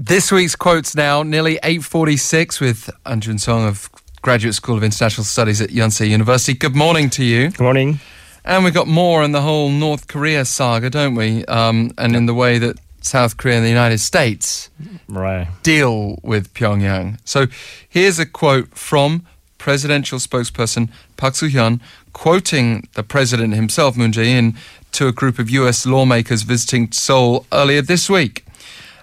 This week's quotes now, nearly 8.46 with An Junseong of Graduate School of International Studies at Yonsei University. Good morning to you. Good morning. And we've got more in the whole North Korea saga, don't we? Um, and in the way that South Korea and the United States right. deal with Pyongyang. So here's a quote from presidential spokesperson Park Soo-hyun quoting the president himself, Moon Jae-in, to a group of U.S. lawmakers visiting Seoul earlier this week.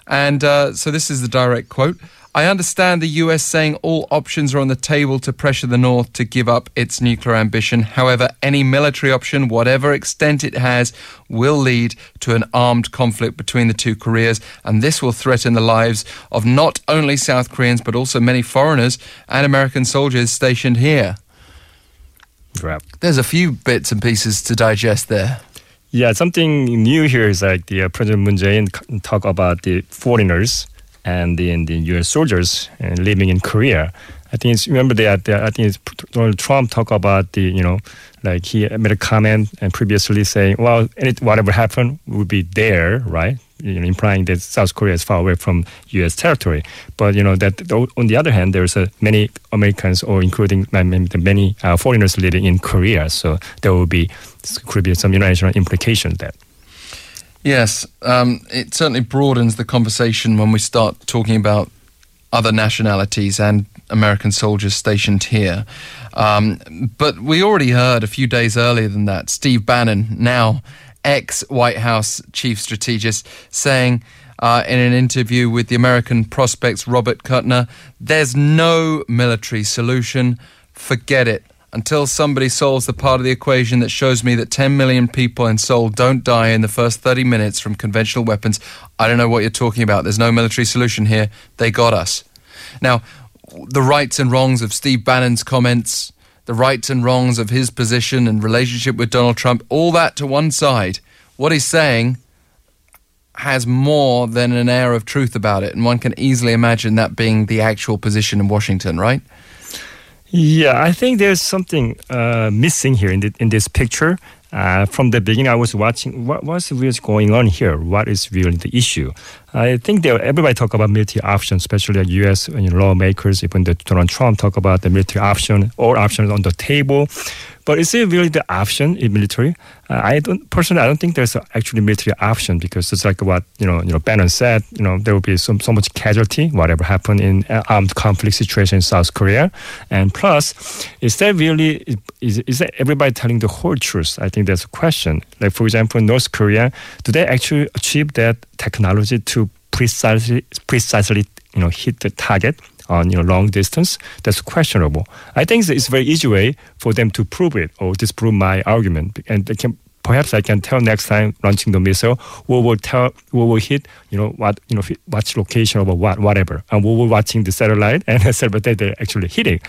And uh, so this is the direct quote. I understand the US saying all options are on the table to pressure the North to give up its nuclear ambition. However, any military option, whatever extent it has, will lead to an armed conflict between the two Koreas, and this will threaten the lives of not only South Koreans but also many foreigners and American soldiers stationed here. Right. There's a few bits and pieces to digest there. Yeah, something new here is like the uh, President Moon Jae-in talk about the foreigners and the, the U.S. soldiers uh, living in Korea. I think it's remember that I think it's Donald Trump talk about the you know like he made a comment and previously saying well whatever happened would be there right you know, implying that South Korea is far away from U.S. territory. But you know that on the other hand, there's uh, many Americans, or including many uh, foreigners living in Korea. So there will be could be some international implications there. Yes, um, it certainly broadens the conversation when we start talking about other nationalities and American soldiers stationed here. Um, but we already heard a few days earlier than that Steve Bannon, now ex White House chief strategist, saying uh, in an interview with the American Prospect's Robert Kuttner, there's no military solution. Forget it. Until somebody solves the part of the equation that shows me that 10 million people in Seoul don't die in the first 30 minutes from conventional weapons, I don't know what you're talking about. There's no military solution here. They got us. Now, the rights and wrongs of Steve Bannon's comments the rights and wrongs of his position and relationship with Donald Trump, all that to one side, what he's saying has more than an air of truth about it. And one can easily imagine that being the actual position in Washington, right? Yeah, I think there's something uh, missing here in, the, in this picture. Uh, from the beginning, I was watching what was really going on here. What is really the issue? I think there, everybody talk about military option, especially the U.S. You know, lawmakers. Even the Donald Trump talk about the military option, all options on the table. But is it really the option in military? Uh, I don't personally. I don't think there's actually military option because it's like what you know. You know, Bannon said. You know, there will be some so much casualty, whatever happened in uh, armed conflict situation in South Korea, and plus, is that really is is that everybody telling the whole truth? I think that's a question. Like for example, North Korea, do they actually achieve that technology to precisely precisely you know hit the target? on you know long distance, that's questionable. I think it's a very easy way for them to prove it or disprove my argument, and they can perhaps I can tell next time launching the missile, we will tell, we will hit, you know, what, you know, watch location or what, whatever. And we will watching the satellite and the satellite they're actually hitting.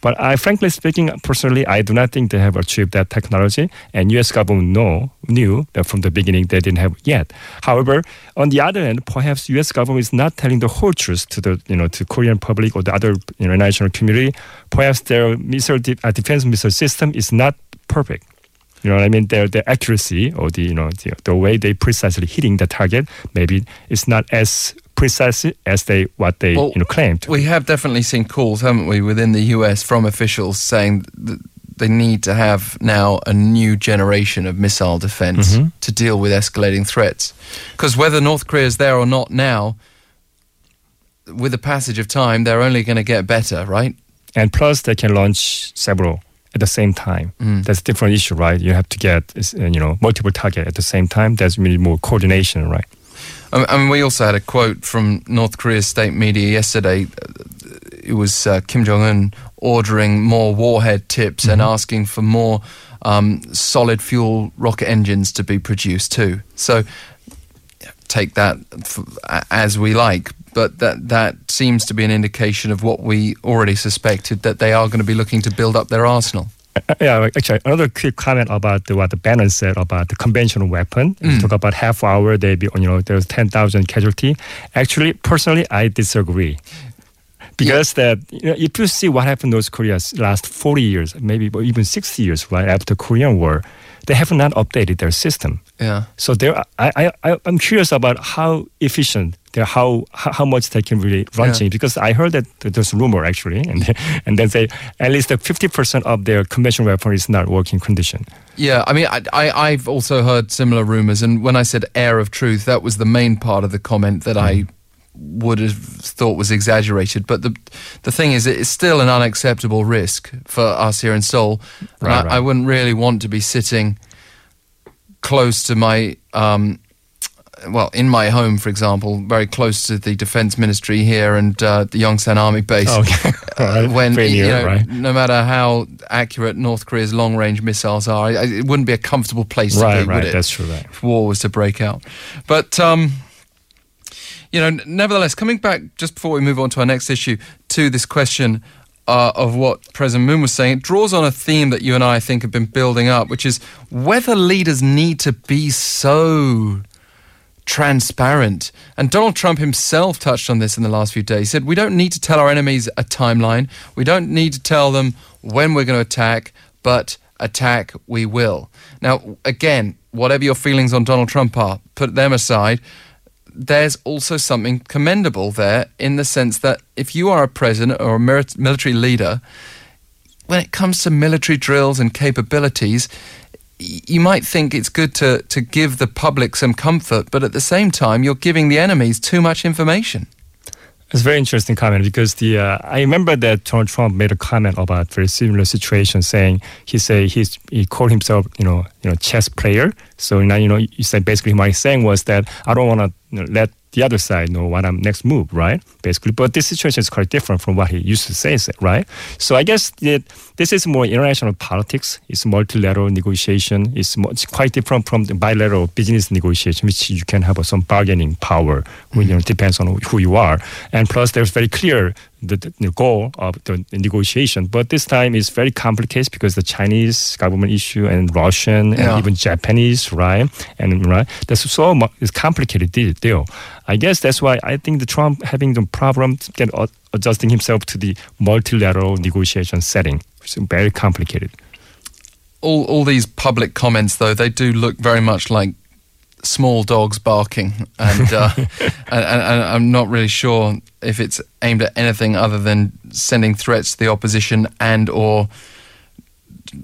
But I, frankly speaking, personally, I do not think they have achieved that technology. And U.S. government know, knew that from the beginning they didn't have yet. However, on the other hand, perhaps U.S. government is not telling the whole truth to the, you know, to Korean public or the other international community. Perhaps their missile de- uh, defense missile system is not perfect. You know what I mean? Their the accuracy or the you know the, the way they precisely hitting the target maybe it's not as precise as they what they well, you know claimed. We have definitely seen calls, haven't we, within the US from officials saying that they need to have now a new generation of missile defense mm-hmm. to deal with escalating threats. Because whether North Korea is there or not now, with the passage of time, they're only going to get better, right? And plus, they can launch several at the same time. Mm. That's a different issue, right? You have to get uh, you know multiple target at the same time. There's really more coordination, right? Um, and we also had a quote from North Korea's state media yesterday. It was uh, Kim Jong Un ordering more warhead tips mm-hmm. and asking for more um, solid fuel rocket engines to be produced too. So take that as we like, but that that seems to be an indication of what we already suspected that they are going to be looking to build up their arsenal. Uh, yeah, actually, another quick comment about the, what the Bannon said about the conventional weapon. Mm. Talk about half hour, they be you know there's ten thousand casualty. Actually, personally, I disagree because yeah. that you know if you see what happened in North Korea's last forty years, maybe even sixty years, right after Korean War, they have not updated their system. Yeah. So there, I, I, I'm curious about how efficient they're how how much they can really run Yeah. change. Because I heard that there's a rumor actually, and and then say at least fifty percent of their conventional weapon is not working condition. Yeah, I mean, I, I, I've also heard similar rumors, and when I said air of truth, that was the main part of the comment that I would have thought was exaggerated. But the the thing is, it's still an unacceptable risk for us here in Seoul. Right, I, right. I wouldn't really want to be sitting close to my. Um, well, in my home, for example, very close to the defense ministry here and uh, the Yongsan Army base. Okay, Uh, Right. when you know, right? no matter how accurate North Korea's long-range missiles are, it wouldn't be a comfortable place to Right, be, would it? That's true. Right. if war was to break out. But um, you know, nevertheless, coming back just before we move on to our next issue to this question uh, of what President Moon was saying, it draws on a theme that you and I, I think have been building up, which is whether leaders need to be so transparent. And Donald Trump himself touched on this in the last few days. He said, We don't need to tell our enemies a timeline. We don't need to tell them when we're going to attack, but attack we will. Now, again, whatever your feelings on Donald Trump are, put them aside. There's also something commendable there in the sense that if you are a president or a military leader, when it comes to military drills and capabilities, you might think it's good to, to give the public some comfort, but at the same time, you're giving the enemies too much information. It's a very interesting comment because the uh, I remember that Donald Trump made a comment about very similar situation, saying he say he's he called himself you know you know chess player. So now you know you said basically what he's saying was that I don't want to you know, let the other side know what I'm next move, right? Basically, but this situation is quite different from what he used to say, right? So I guess that this is more international politics. It's multilateral negotiation. It's, more, it's quite different from the bilateral business negotiation, which you can have some bargaining power. When, you know, it depends on who you are, and plus there's very clear the, the, goal of the negotiation. But this time it's very complicated because the Chinese government issue and Russian Yeah. and even Japanese, right? And right, that's so much it's complicated deal-. I guess that's why I think the Trump having the problem to get uh, adjusting himself to the multilateral negotiation setting. It's very complicated. All, all these public comments, though, they do look very much like small dogs barking, and, uh, and, and, and I'm not really sure if it's aimed at anything other than sending threats to the opposition and or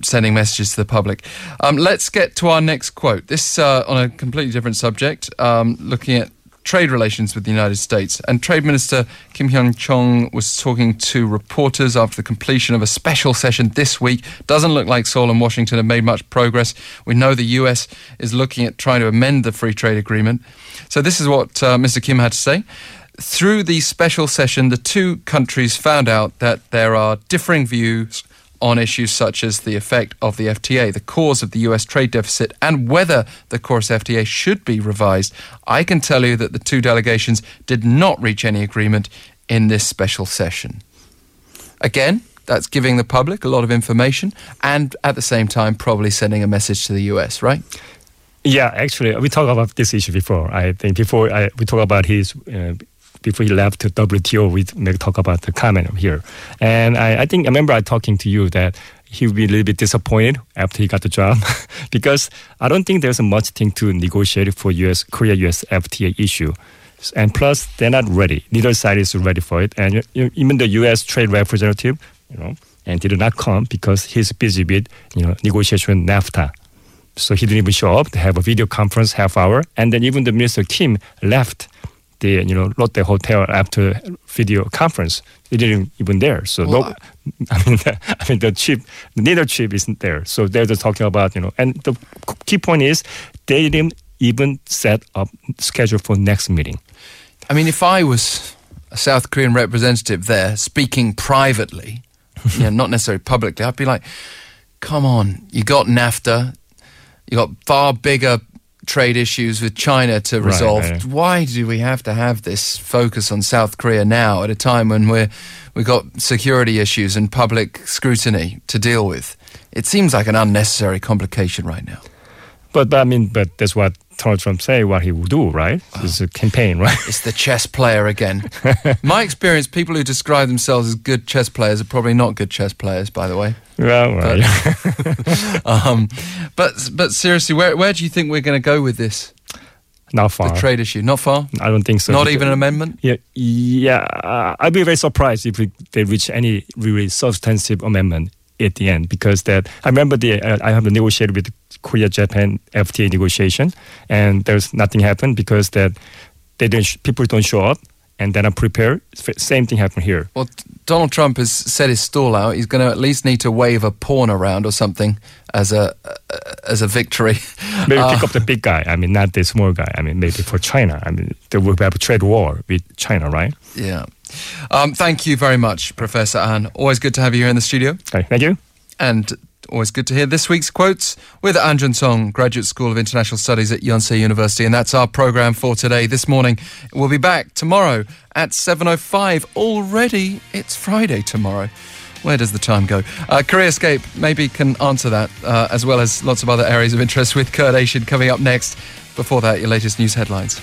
sending messages to the public. Um, let's get to our next quote. This uh, on a completely different subject, um, looking at trade relations with the United States. And Trade Minister Kim Hyun Chong was talking to reporters after the completion of a special session this week. Doesn't look like Seoul and Washington have made much progress. We know the US is looking at trying to amend the free trade agreement. So this is what uh, Mr. Kim had to say. Through the special session, the two countries found out that there are differing views on issues such as the effect of the FTA, the cause of the US trade deficit, and whether the KORUS FTA should be revised. I can tell you that the two delegations did not reach any agreement in this special session. Again, that's giving the public a lot of information and at the same time probably sending a message to the US, right? Yeah, actually, we talked about this issue before. I think before I, we talk about his. Uh, before he left to WTO, we talk about the comment here. And I, I think I remember I talking to you that he would be a little bit disappointed after he got the job because I don't think there's much thing to negotiate for US Korea US FTA issue. And plus, they're not ready. Neither side is ready for it. And even the U.S. trade representative, you know, and did not come because he's busy with you know negotiation NAFTA. So he didn't even show up. They have a video conference half hour, and then even the Minister Kim left the you know Lotte Hotel after video conference. They didn't even there. So Well, no, I mean, the, I mean the chip, the chip isn't there. So they're just talking about you know, and the key point is they didn't even set up schedule for next meeting. I mean, if I was a South Korean representative there speaking privately, you know, not necessarily publicly, I'd be like, come on, you got NAFTA, you got far bigger trade issues with China to Right, resolve. right. Why do we have to have this focus on South Korea now at a time when we're we've got security issues and public scrutiny to deal with? It seems like an unnecessary complication right now. But, but I mean, but that's what Donald Trump say what he will do, right? It's a campaign, right? It's the chess player again. My experience, people who describe themselves as good chess players are probably not good chess players, by the way. well, right. Um, but but seriously, where where do you think we're going to go with this? Not far. The trade issue, not far. I don't think so. Not even an amendment. Yeah, yeah. Uh, I'd be very surprised if we, they reach any really substantive amendment at the end because that I remember the uh, I have negotiated with Korea Japan FTA negotiation and there's nothing happened because that they don't people don't show up and then I'm prepared. Same thing happened here. Well, Donald Trump has set his stall out. He's going to at least need to wave a pawn around or something as a uh, as a victory. Maybe uh, pick up the big guy. I mean, not the small guy. I mean, maybe for China. I mean, there will have a trade war with China, right? Yeah. Um, thank you very much, Professor An. Always good to have you here in the studio. Okay, thank you. And Always good to hear this week's quotes with An Junseong, Graduate School of International Studies at Yonsei University. And that's our programme for today. This morning, we'll be back tomorrow at 7.05. Already, it's Friday tomorrow. Where does the time go? Uh, Career Escape maybe can answer that, uh, as well as lots of other areas of interest with Kurt Asian coming up next. Before that, your latest news headlines.